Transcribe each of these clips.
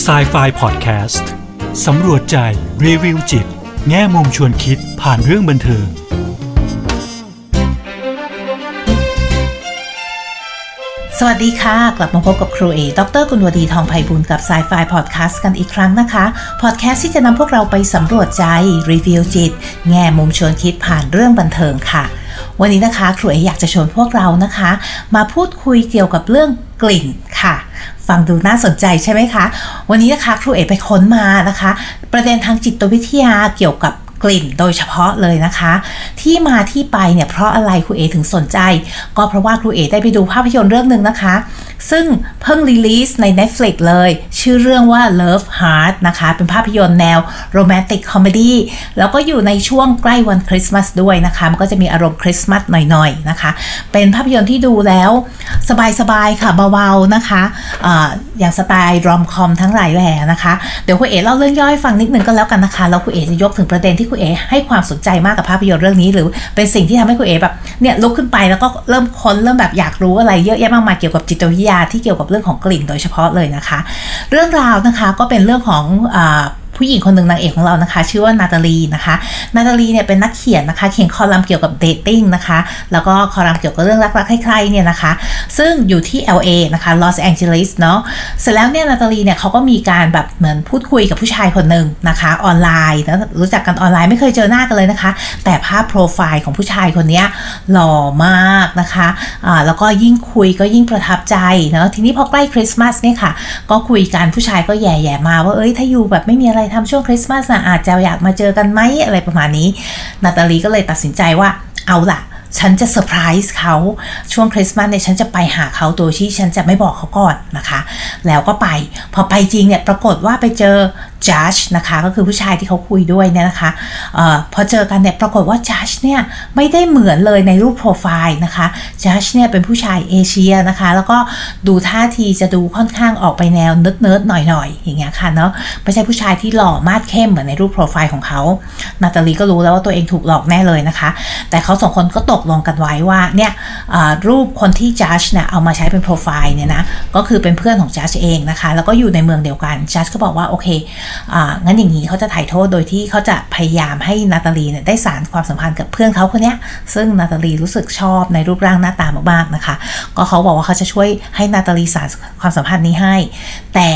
s i ไฟพอดแคสต์สำรวจใจ รีวิวจิต แง่มุมชวนคิดผ่านเรื่องบันเทิงสวัสดีค่ะ กลับมาพบกับครูเอดรกุลวดีทองไพบุญกับ s ายไฟพอดแคสต์กันอีกครั้งนะคะ พอดแคสต์ที่จะนำพวกเราไปสำรวจใจ รีวิวจิต แง่มุมชวนคิดผ่านเรื่องบันเทิงค่ะ วันนี้นะคะ ครูเออยากจะชวนพวกเรานะคะ มาพูดคุยเกี่ยวกับเรื่องกลิ่นค่ะฟังดูน่าสนใจใช่ไหมคะ วันนี้นะคะครูเอไปค้นมานะคะ ประเด็นทางจิตวิทยาเกี่ยวกับ กลิ่นโดยเฉพาะเลยนะคะ ที่มาที่ไปเนี่ยเพราะอะไรครูเอถึงสนใจ ก็เพราะว่าครูเอได้ไปดูภาพยนตร์เรื่องหนึ่งนะคะ ซึ่งเพิ่ง release ใน Netflix เลย ชื่อเรื่องว่า Love Hard นะคะ เป็นภาพยนตร์แนว romantic comedy แล้วก็อยู่ในช่วงใกล้วันคริสต์มาสด้วยนะคะ มันก็จะมีอารมณ์คริสต์มาสหน่อยๆนะคะ เป็นภาพยนตร์ที่ดูแล้วสบายๆค่ะเบาๆนะคะอะอย่างสไตล์รอมคอมทั้งหลายแหล่นะคะ เดี๋ยวครูเอเล่าเรื่องย่อยฟังนิดนึงก็แล้วกันนะคะแล้วครูเอจะยกถึงประเด็นที่คุณเอให้ความสนใจมากกับภาพยนตร์เรื่องนี้ หรือเป็นสิ่งที่ทำให้คุณเอ๋แบบเนี่ยลุกขึ้นไปแล้วก็เริ่มค้นเริ่มแบบอยากรู้อะไรเยอะแยะมากมายเกี่ยวกับจิตวิทยาที่เกี่ยวกับเรื่องของกลิ่นโดยเฉพาะเลยนะคะ เรื่องราวนะคะก็เป็นเรื่องของอ ผู้หญิงคนหนึ่งนางเอกของเรานะคะ ชื่อว่านาตาลีนะคะนาตาลีเนี่ยเป็นนักเขียนนะคะ เขียนคอลัมน์เกี่ยวกับ dating นะคะ แล้วก็คอลัมน์เกี่ยวกับเรื่องรักๆใคร่ๆเนี่ยนะคะ ซึ่งอยู่ที่ LA นะคะลอสแองเจลิสเนาะเสร็จแล้วเนี่ยนาตาลีเนี่ยเขาก็มีการแบบเหมือนพูดคุยกับผู้ชายคนหนึ่งนะคะ ออนไลน์แล้วรู้จักกันออนไลน์ไม่เคยเจอหน้ากันเลยนะคะ แต่ภาพโปรไฟล์ของผู้ชายคนนี้หล่อมากนะคะอ่าแล้วก็ยิ่งคุยก็ยิ่งประทับใจเนาะทีนี้พอใกล้คริสต์มาสเนี่ยค่ะ ก็คุยกันผู้ชายก็แย่ๆมาว่าเอ้ยถ้าอยู่แบบไม่มีอะไรทำช่วงคริสต์มาสนะอาจจะอยากมาเจอกันไหมอะไรประมาณนี้ นาตาลีก็เลยตัดสินใจว่าเอาล่ะ ฉันจะเซอร์ไพรส์เขาช่วงคริสต์มาสเนี่ยฉันจะไปหาเขาโดยที่ฉันจะไม่บอกเขาก่อนนะคะ แล้วก็ไป พอไปจริงเนี่ยปรากฏว่าไปเจอ จัชนะคะก็คือผู้ชายที่เขาคุยด้วยเนี่ยนะคะออพอเจอกันเนี่ยปรากฏว่าจัชเนี่ยไม่ได้เหมือนเลยในรูปโปรไฟล์นะคะจัชเนี่ยเป็นผู้ชายเอเชียนะคะ แล้วก็ดูท่าทีจะดูค่อนข้างออกไปแนว nerd nerd หน่อยๆ อย่างเงี้ยค่ะเนาะไม่ใช่ผู้ชายที่หล่อมาดเข้มเหมือนในรูปโปรไฟล์ของเขานาตาลีก็รู้แล้วว่าตัวเองถูกหลอกแน่เลยนะคะ แต่เขาสองคนก็ตกลงกันไว้ว่าเนี่ยรูปคนที่ Josh เนี่ยเอามาใช้เป็นโปรไฟล์เนี่ยนะก็คือเป็นเพื่อนของ Josh เองนะคะ แล้วก็อยู่ในเมืองเดียวกัน Josh ก็บอกว่าโอเคงั้นอย่างนี้เขาจะไถ่โทษโดยที่เขาจะพยายามให้นาตาลีเนี่ยได้สานความสัมพันธ์กับเพื่อนเขาคนนี้ซึ่งนาตาลีรู้สึกชอบในรูปร่างหน้าตามากๆนะคะ ก็เขาบอกว่าเขาจะช่วยให้นาตาลีสารความสัมพันธ์นี้ให้ แต่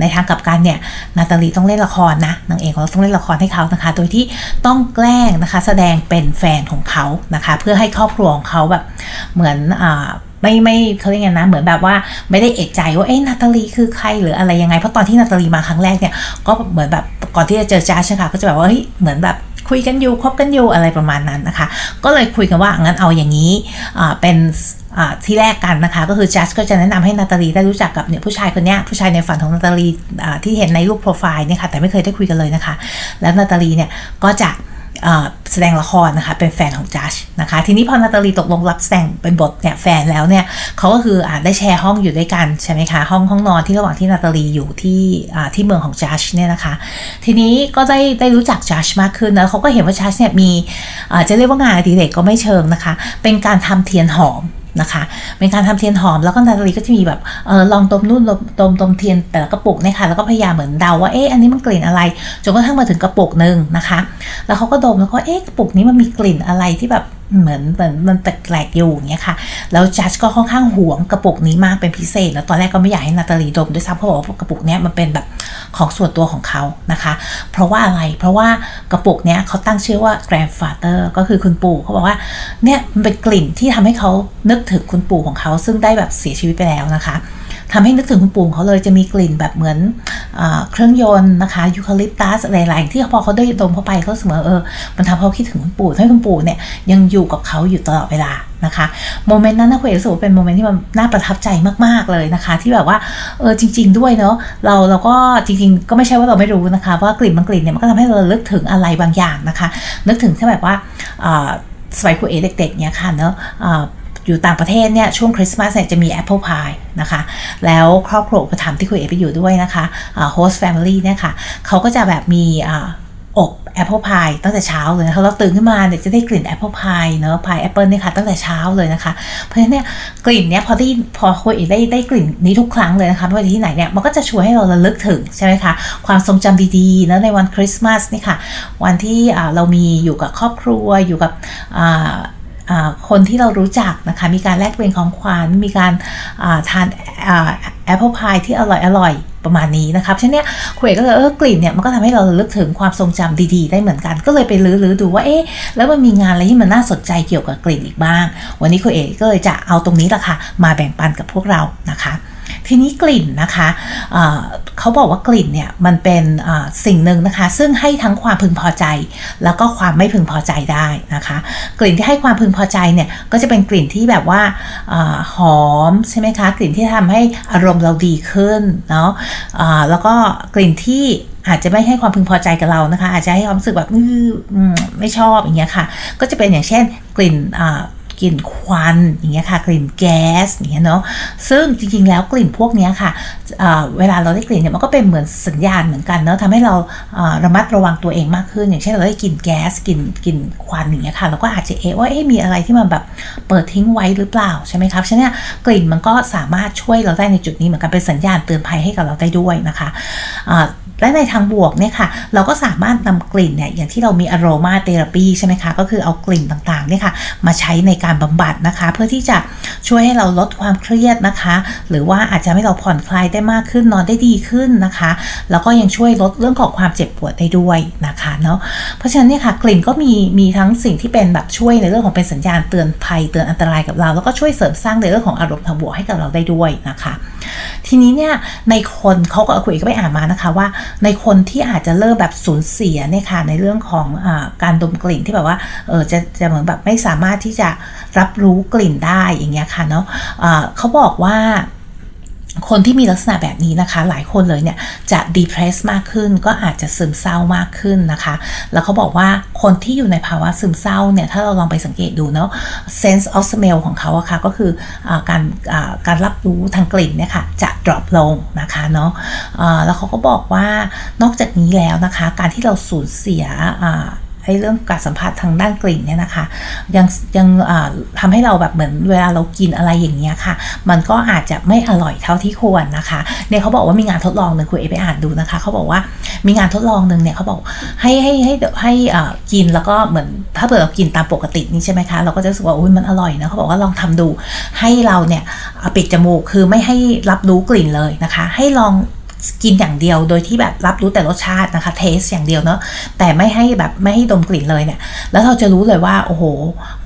ในทางกลับกันเนี่ยนาตาลีต้องเล่นละครนะนางเอกเราต้องเล่นละครให้เขานะคะ โดยที่ต้องแกล้งนะคะ แสดงเป็นแฟนของเขานะคะ เพื่อให้ครอบครัวของเขาแบบเหมือนอ่า ไม่ไม่เขาเรียกไงนะ เหมือนแบบว่าไม่ได้เอกใจว่าเอ๊ะนาตาลีคือใครหรืออะไรยังไง เพราะตอนที่นาตาลีมาครั้งแรกเนี่ย ก็เหมือนแบบก่อนที่จะเจอจ้าใช่ค่ะก็จะแบบว่าเฮ้ยเหมือนแบบคุยกันอยู่คบกันอยู่อะไรประมาณนั้นนะคะ ก็เลยคุยกันว่างั้นเอาอย่างนี้อ่าเป็นที่แรกกันนะคะ ก็คือจัสก็จะแนะนำให้นาตาลีได้รู้จักกับเนี่ยผู้ชายคนนี้ผู้ชายในฝันของนาตาลีที่เห็นในรูปโปรไฟล์เนี่ยค่ะแต่ไม่เคยได้คุยกันเลยนะคะ แล้วนาตาลีเนี่ยก็จะ แสดงละครนะคะ เป็นแฟนของจัชนะคะ ทีนี้พอนาตาลีตกลงรับแสดงเป็นบทเนี่ยแฟนแล้วเนี่ยเขาก็คืออได้แชร์ห้องอยู่ด้วยกันใช่ไหมคะ ห้องห้องนอนที่ระหว่างที่นาตาลีอยู่ที่ที่เมืองของจัชเนี่ยนะคะ ทีนี้ก็ได้ได้รู้จักจัชมากขึ้นแล้วเขาก็เห็นว่าจัชเนี่ยมีจะเรียกว่างานอดิเรกก็ไม่เชิงนะคะ เป็นการทำเทียนหอม นะคะเป็นการทำเทียนหอมแล้วก็นาตาลีก็จะมีแบบเออลองดมนู่นดมดมเทียนแต่ละกระปุกเนี่ยค่ะแล้วก็พยายามเหมือนเดาว่าเอ๊ะอันนี้มันกลิ่นอะไรจนกระทั่งมาถึงกระปุกหนึ่งนะคะ แล้วเขาก็ดมแล้วก็เอ๊ะกระปุกนี้มันมีกลิ่นอะไรที่แบบเหมือนเหมือนมันแปลกๆอยู่อย่างเงี้ยค่ะแล้วจัสก็ค่อนข้างหวงกระปุกนี้มากเป็นพิเศษ แล้วตอนแรกก็ไม่อยากให้นาตาลีดมด้วยซ้ำเพราะบอกว่ากระปุกเนี้ยมันเป็นแบบของส่วนตัวของเขานะคะ เพราะว่าอะไรเพราะว่ากระปุกเนี้ยเขาตั้งชื่อว่า grandfather ก็คือคุณปู่เขาบอกว่าเนี่ยมันเป็นกลิ่นที่ทำให้เขานึกถึงคุณปู่ของเขา ซึ่งได้แบบเสียชีวิตไปแล้วนะคะทำให้นึกถึงคุณปู่เขาเลยจะมีกลิ่นแบบเหมือน เครื่องยนต์นะคะยูคาลิปตัสอะไรหลายที่พอเขาได้ดมเข้าไปเขาเสมอเออมันทำให้เขาคิดถึงคุณปู่ให้คุณปู่เนี่ยยังอยู่กับเขาอยู่ตลอดเวลานะคะโมเมนต์นั้นนะคุณเอกสึกว่าเป็นโมเมนต์ที่มันน่าประทับใจมากๆเลยนะคะ ที่แบบว่าเออจริง ๆ ด้วยเนาะเราเราก็จริง ๆ ก็ไม่ใช่ว่าเราไม่รู้นะคะ ว่ากลิ่นบางกลิ่นเนี่ยมันก็ทำให้เรานึกถึงอะไรบางอย่างนะคะ นึกถึงแค่แบบว่าสมัยครูเอเด็กๆเนี่ยค่ะเนาะ อยู่ต่างประเทศเนี่ยช่วงคริสต์มาสเนี่ยจะมี apple pie นะคะ แล้วครอบครัวอุปถัมภ์ที่ครูเอไปอยู่ด้วยนะคะ host family เนี่ยค่ะเขาก็จะแบบมีอบ apple pie ตั้งแต่เช้าเลยนะคะเราตื่นขึ้นมาเนี่ยจะได้กลิ่น apple pie เนอะพายแอปเปิลเนี่ยค่ะตั้งแต่เช้าเลยนะคะ เพราะฉะนั้นเนี่ยกลิ่นเนี่ยพอที่พอคุยได้ได้กลิ่นนี้ทุกครั้งเลยนะคะไม่ว่าที่ไหนเนี่ยมันก็จะช่วยให้เราระลึกถึงใช่ไหมคะความทรงจำดีๆนะในวันคริสต์มาสนี่ค่ะวันที่เรามีอยู่กับครอบครัวอยู่กับ คนที่เรารู้จักนะคะ มีการแลกเปลี่ยนของขวัญ มีการทานแอปเปิลพายที่อร่อยอร่อยประมาณนี้นะครับฉะนั้นคุยก็เลยเออกลิ่นเนี่ยมันก็ทำให้เราลึกถึงความทรงจำดีๆ ได้เหมือนกัน ก็เลยไปลื้อๆดูว่าเอ๊ะแล้วมันมีงานอะไรที่มันน่าสนใจเกี่ยวกับกลิ่นอีกบ้าง วันนี้คุยเอก็เลยจะเอาตรงนี้แหละค่ะมาแบ่งปันกับพวกเรานะคะ ทีนี้กลิ่นนะคะเขาบอกว่ากลิ่นเนี่ยมันเป็นสิ่งหนึ่งนะคะ ซึ่งให้ทั้งความพึงพอใจ แล้วก็ความไม่พึงพอใจได้นะคะ กลิ่นที่ให้ความพึงพอใจเนี่ยก็จะเป็นกลิ่นที่แบบว่าหอมใช่ไหมคะกลิ่นที่ทำให้อารมณ์เราดีขึ้นเนาะแล้วก็กลิ่นที่อาจจะไม่ให้ความพึงพอใจกับเรานะคะ อาจจะให้ความรู้สึกแบบไม่ชอบอย่างเงี้ยค่ะ ก็จะเป็นอย่างเช่น กลิ่น กลิ่นควันอย่างเงี้ยค่ะ กลิ่นแก๊สอย่างเงี้ยเนาะซึ่งจริงๆแล้วกลิ่นพวกเนี้ยค่ะเวลาเราได้กลิ่นเนี่ยมันก็เป็นเหมือนสัญญาณเหมือนกันเนาะทำให้เราระมัดระวังตัวเองมากขึ้น อย่างเช่นเราได้กลิ่นแก๊สกลิ่นกลิ่นควันอย่างเงี้ยค่ะเราก็อาจจะเอะว่าเอ๊ะมีอะไรที่มันแบบเปิดทิ้งไว้หรือเปล่าใช่ไหมครับฉะนั้นกลิ่นมันก็สามารถช่วยเราได้ในจุดนี้เหมือนกันเป็นสัญญาณเตือนภัยให้กับเราได้ด้วยนะคะและในทางบวกเนี่ยค่ะเราก็สามารถนำกลิ่นเนี่ยอย่างที่เรามีอโรมาเทอราปีใช่ไหมคะก็คือเอากลิ่นต่างๆเนี่ยค่ะมาใช้ในการบำบัดนะคะ เพื่อที่จะช่วยให้เราลดความเครียดนะคะ หรือว่าอาจจะให้เราผ่อนคลายได้มากขึ้นนอนได้ดีขึ้นนะคะ แล้วก็ยังช่วยลดเรื่องของความเจ็บปวดได้ด้วยนะคะเนาะเพราะฉะนั้นเนี่ยค่ะกลิ่นก็มีมีทั้งสิ่งที่เป็นแบบช่วยในเรื่องของเป็นสัญญาณเตือนภัยเตือนอันตรายกับเรา แล้วก็ช่วยเสริมสร้างในเรื่องของอารมณ์ทางบวกให้กับเราได้ด้วยนะคะ ทีนี้เนี่ยในคนเขาก็คุยก็ไปอ่านมานะคะว่า ในคนที่อาจจะเริ่มแบบสูญเสียเนี่ยค่ะในเรื่องของอการดมกลิ่นที่แบบว่าเออจะจะเหมือนแบบไม่สามารถที่จะรับรู้กลิ่นได้อย่างเงี้ยค่ะเนาะะเขาบอกว่า คนที่มีลักษณะแบบนี้นะคะ หลายคนเลยเนี่ยจะ depress มากขึ้น ก็อาจจะซึมเศร้ามากขึ้นนะคะ แล้วเขาบอกว่าคนที่อยู่ในภาวะซึมเศร้าเนี่ย ถ้าเราลองไปสังเกตดูเนาะ sense of smell ของเขาอะคะ่ะก็คืออการการรับรู้ทางกลิ่นเนี่ยค่ะ จะ drop ลงนะคะเนาะะแล้วเขาก็บอกว่านอกจากนี้แล้วนะคะ การที่เราสูญเสีย ไอ้เรื่องการสัมผัสทางด้านกลิ่นเนี่ยนะคะ ยังยังทำให้เราแบบเหมือนเวลาเรากินอะไรอย่างเงี้ยค่ะ มันก็อาจจะไม่อร่อยเท่าที่ควรนะคะเนี่ยเขาบอกว่ามีงานทดลองหนึ่งคุณเอไปอ่านดูนะคะเขาบอกว่ามีงานทดลองหนึ่งเนี่ยเขาบอกให้ให้ให้ให้กินแล้วก็เหมือนถ้าเกิดเรากินตามปกตินี่ใช่ไหมคะเราก็จะรู้สึกว่าอุ้ยมันอร่อยนะเขาบอกว่าลองทำดูให้เราเนี่ยปิดจมูกคือไม่ให้รับรู้กลิ่นเลยนะคะ ให้ลอง กินอย่างเดียวโดยที่แบบรับรู้แต่รสชาตินะคะเทสอย่างเดียวเนาะแต่ไม่ให้แบบไม่ให้ดมกลิ่นเลยเนี่ยแล้วเราจะรู้เลยว่าโอ้โห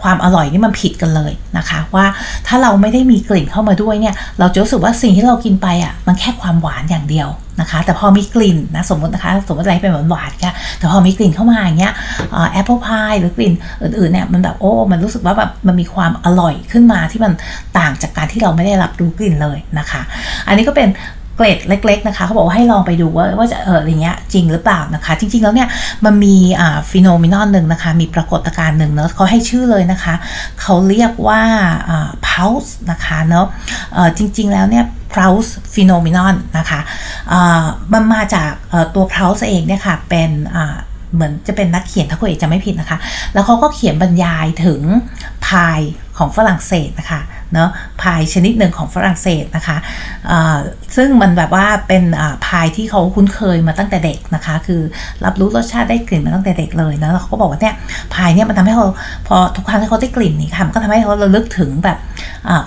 ความอร่อยนี่มันผิดกันเลยนะคะ ว่าถ้าเราไม่ได้มีกลิ่นเข้ามาด้วยเนี่ย เราจะรู้สึกว่าสิ่งที่เรากินไปอะมันแค่ความหวานอย่างเดียวนะคะแต่พอมีกลิ่นนะสมมตินะคะสมมติอะไรเป็นหวานๆค่ะแต่พอมีกลิ่นเข้ามาอย่างเงี้ย apple pie หรือกลิ่นอื่นๆเนี่ยมันแบบโอ้มันรู้สึกว่าแบบมันมีความอร่อยขึ้นมาที่มันต่างจากการที่เราไม่ได้รับรู้กลิ่นเลยนะคะ อันนี้ก็เป็น เกรดเล็ก ๆนะคะเขาบอกว่าให้ลองไปดูว่าว่าจะเอออะไรเงี้ยจริงหรือเปล่านะคะ จริง ๆ แล้วเนี่ยมันมีอ่า phenomenon หนึ่งนะคะ มีปรากฏการณ์หนึ่งเนาะเขาให้ชื่อเลยนะคะ เขาเรียกว่าอ่า Proust นะคะเนาะเออจริง ๆ แล้วเนี่ย pulse phenomenon นะคะอ่ามันมาจากตัว pulse เองเนี่ยค่ะเป็นอ่าเหมือนจะเป็นนักเขียนถ้าคุณเอกจะไม่ผิดนะคะ แล้วเขาก็เขียนบรรยายถึงพาย ของฝรั่งเศสนะคะเนาะพายชนิดหนึ่งของฝรั่งเศสนะคะซึ่งมันแบบว่าเป็นพายที่เขาคุ้นเคยมาตั้งแต่เด็กนะคะ คือรับรู้รสชาติได้กลิ่นมาตั้งแต่เด็กเลยนะแล้วเขาก็บอกว่าเนี่ยพายเนี่ยมันทำให้เขาพอทุกครั้งที่เขาได้กลิ่นนี่ค่ะมันก็ทำให้เขาระลึกถึงแบบ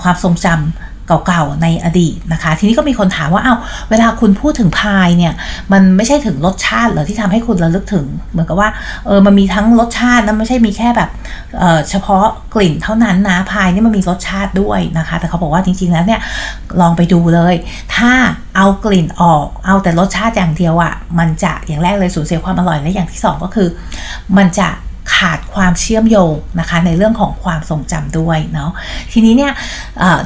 ความทรงจำ เก่าๆในอดีตนะคะ ทีนี้ก็มีคนถามว่าเอา้าเวลาคุณพูดถึงพายเนี่ยมันไม่ใช่ถึงรสชาติเหรอที่ทำให้คุณระลึกถึง เหมือนกับว่าเออมันมีทั้งรสชาตินะไม่ใช่มีแค่แบบเออเฉพาะกลิ่นเท่านั้นนะพายนี่มันมีรสชาติด้วยนะคะ แต่เขาบอกว่าจริงๆแล้วเนี่ยลองไปดูเลย ถ้าเอากลิ่นออกเอาแต่รสชาติอย่างเดียวอะ่ะมันจะอย่างแรกเลยสูญเสียความอร่อยและอย่างที่ 2 ก็คือ มันจะ ขาดความเชื่อมโยงนะคะ ในเรื่องของความทรงจำด้วยเนาะทีนี้เนี่ย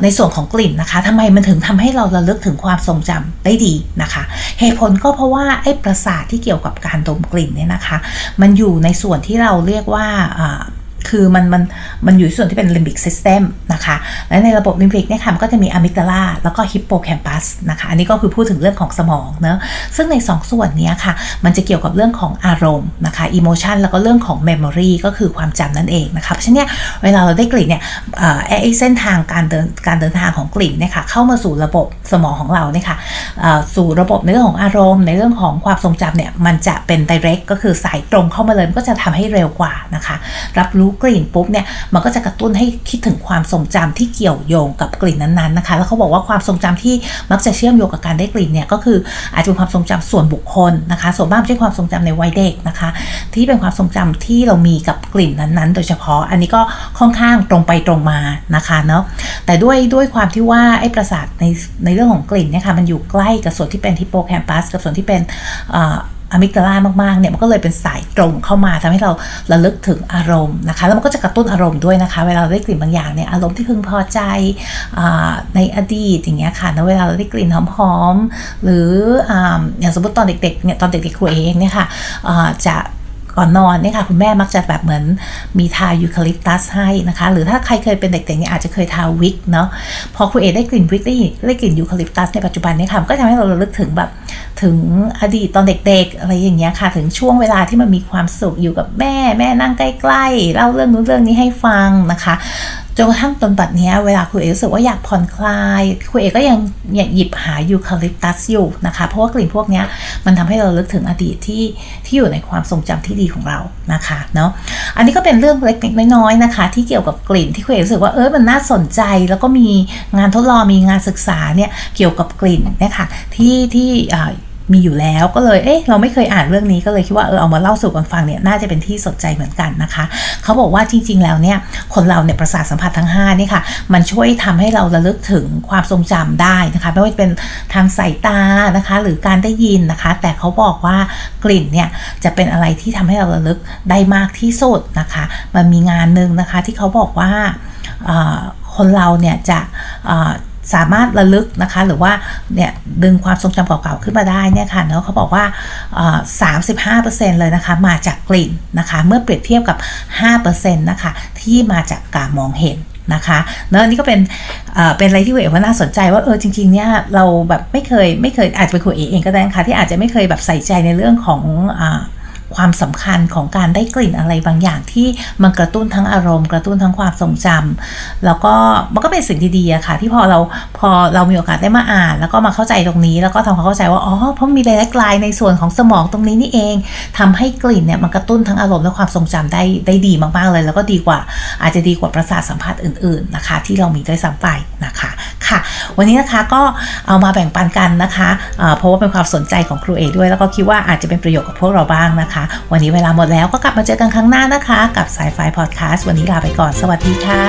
ในส่วนของกลิ่นนะคะทำไมมันถึงทำให้เราระลึกถึงความทรงจำได้ดีนะคะ เหตุผลก็เพราะว่าไอ้ประสาทที่เกี่ยวกับการดมกลิ่นเนี่ยนะคะ มันอยู่ในส่วนที่เราเรียกว่า คือมันมันมันอยู่ส่วนที่เป็น limbic system นะคะ และในระบบลิมบิกเนี่ยค่ะก็จะมี amygdala แล้วก็ฮิปโปแคมปัสนะคะ อันนี้ก็คือพูดถึงเรื่องของสมองเนอะซึ่งใน2ส่วนนี้ค่ะ มันจะเกี่ยวกับเรื่องของอารมณ์นะคะอิโมชันแล้วก็เรื่องของเมมโมรีก็คือความจำนั่นเองนะคะ เพราะฉะนั้นเวลาเราได้กลิ่นเนี่ยไอ้เส้นทางการเดินการเดินทางของกลิ่นเนี่ยค่ะเข้ามาสู่ระบบสมองของเราเนี่ยค่ะสู่ระบบในเรื่องของอารมณ์ ในเรื่องของความทรงจำเนี่ยมันจะเป็น direct ก็คือสายตรงเข้ามาเลยก็จะทำให้เร็วกว่านะคะ รับรู้กลิ่นปุ๊บเนี่ยมันก็จะกระตุ้นให้คิดถึงความทรงจำที่เกี่ยวโยงกับกลิ่นนั้นๆนะคะ แล้วเขาบอกว่าความทรงจำที่มักจะเชื่อมโยงกับการได้กลิ่นเนี่ยก็คืออาจจะเป็นความทรงจำส่วนบุคคลนะคะส่วนมากไม่ใช่ความทรงจำในวัยเด็กนะคะ ที่เป็นความทรงจำที่เรามีกับกลิ่นนั้นๆ โดยเฉพาะอันนี้ก็ค่อนข้างตรงไปตรงมานะคะเนาะแต่ด้วยด้วยความที่ว่าไอ้ประสาทในในเรื่องของกลิ่นเนี่ยค่ะมันอยู่ใกล้กับส่วนที่เป็นฮิปโปแคมปัสกับส่วนที่เป็น อะมิกดาลามากๆเนี่ยมันก็เลยเป็นสายตรงเข้ามาทำให้เราระลึกถึงอารมณ์นะคะแล้วมันก็จะกระตุ้นอารมณ์ด้วยนะคะ เวลาเราได้กลิ่นบางอย่างเนี่ยอารมณ์ที่พึงพอใจในอดีตอย่างเงี้ยค่ะแล้วเวลาเราได้กลิ่นหอมๆหรืออย่างสมมติตอนเด็กๆเนี่ยตอนเด็กๆครูเองเนี่ยค่ะจะ ก่อนนอนเนี่ยค่ะคุณแม่มักจะแบบเหมือนมีทายูคาลิปตัสให้นะคะ หรือถ้าใครเคยเป็นเด็กๆเนี่ยอาจจะเคยทาวิกเนาะพอคุณเอได้กลิ่นวิกได้ได้กลิ่นยูคาลิปตัสในปัจจุบันเนี่ยค่ะก็ทำให้เราระลึกถึงแบบถึงอดีตตอนเด็กๆ อะไรอย่างเงี้ยค่ะ ถึงช่วงเวลาที่มันมีความสุขอยู่กับแม่ แม่นั่งใกล้ๆเล่าเรื่องนู้นเรื่องนี้ให้ฟังนะคะ จนกระทั่งตอนบัดนี้เวลาคุณเอรู้สึกว่าอยากผ่อนคลายคุณเอก็ยังหยิบหายูคาลิปตัสอยู่นะคะ เพราะว่ากลิ่นพวกนี้มันทำให้เราลึกถึงอดีตที่ที่อยู่ในความทรงจำที่ดีของเรานะคะเนาะอันนี้ก็เป็นเรื่องเล็กๆน้อยๆนะคะ ที่เกี่ยวกับกลิ่นที่คุณเอรู้สึกว่าเออมันน่าสนใจ แล้วก็มีงานทดลองมีงานศึกษาเนี่ยเกี่ยวกับกลิ่นนะคะที่ที่ มีอยู่แล้วก็เลยเอ๊ะเราไม่เคยอ่านเรื่องนี้ก็เลยคิดว่าเออเอามาเล่าสู่กันฟังเนี่ยน่าจะเป็นที่สนใจเหมือนกันนะคะ เขาบอกว่าจริง ๆ แล้วเนี่ยคนเราเนี่ยประสาทสัมผัสทั้ง5นี่ค่ะมันช่วยทำให้เราระลึกถึงความทรงจำได้นะคะไม่ว่าจะเป็นทางสายตานะคะ หรือการได้ยินนะคะ แต่เขาบอกว่ากลิ่นเนี่ยจะเป็นอะไรที่ทำให้เราระลึกได้มากที่สุดนะคะ มันมีงานหนึ่งนะคะที่เขาบอกว่าคนเราเนี่ยจะ สามารถระลึกนะคะ หรือว่าเนี่ยดึงความทรงจำเก่าๆขึ้นมาได้เนี่ยค่ะเนาะเขาบอกว่า35%เลยนะคะ มาจากกลิ่นนะคะ เมื่อเปรียบเทียบกับ5%นะคะ ที่มาจากการมองเห็นนะคะเนอะนี่ก็เป็นเป็นอะไรที่เวว่าน่าสนใจว่าเออจริงๆเนี่ยเราแบบไม่เคยไม่เคยอาจจะเป็นครูเอเองก็ได้นะคะที่อาจจะไม่เคยแบบใส่ใจในเรื่องของ ความสำคัญของการได้กลิ่นอะไรบางอย่างที่มันกระตุ้นทั้งอารมณ์ กระตุ้นทั้งความทรงจำแล้วก็มันก็เป็นสิ่งดีๆอะค่ะ ที่พอเราพอเรามีโอกาสได้มาอ่าน แล้วก็มาเข้าใจตรงนี้ แล้วก็ทำความเข้าใจว่าอ๋อเพราะมีใบกลายในส่วนของสมองตรงนี้นี่เองทำให้กลิ่นเนี่ยมันกระตุ้นทั้งอารมณ์และความทรงจำได้ได้ดีมากๆเลย แล้วก็ดีกว่าอาจจะดีกว่าประสาทสัมผัสอื่น ๆนะคะ ที่เรามีด้วยซ้ำไปนะคะค่ะ วันนี้นะคะก็เอามาแบ่งปันกันนะคะเพราะว่าเป็นความสนใจของครูเอด้วย แล้วก็คิดว่าอาจจะเป็นประโยชน์กับพวกเราบ้างนะคะวันนี้เวลาหมดแล้วก็กลับมาเจอกันครั้งหน้านะคะ กับสายไฟพอดแคสต์วันนี้ลาไปก่อนสวัสดีค่ะ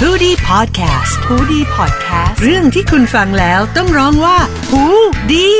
ฮูดี้พอดแคสต์ฮูดี้พอดแคสต์เรื่องที่คุณฟังแล้วต้องร้องว่าฮูดี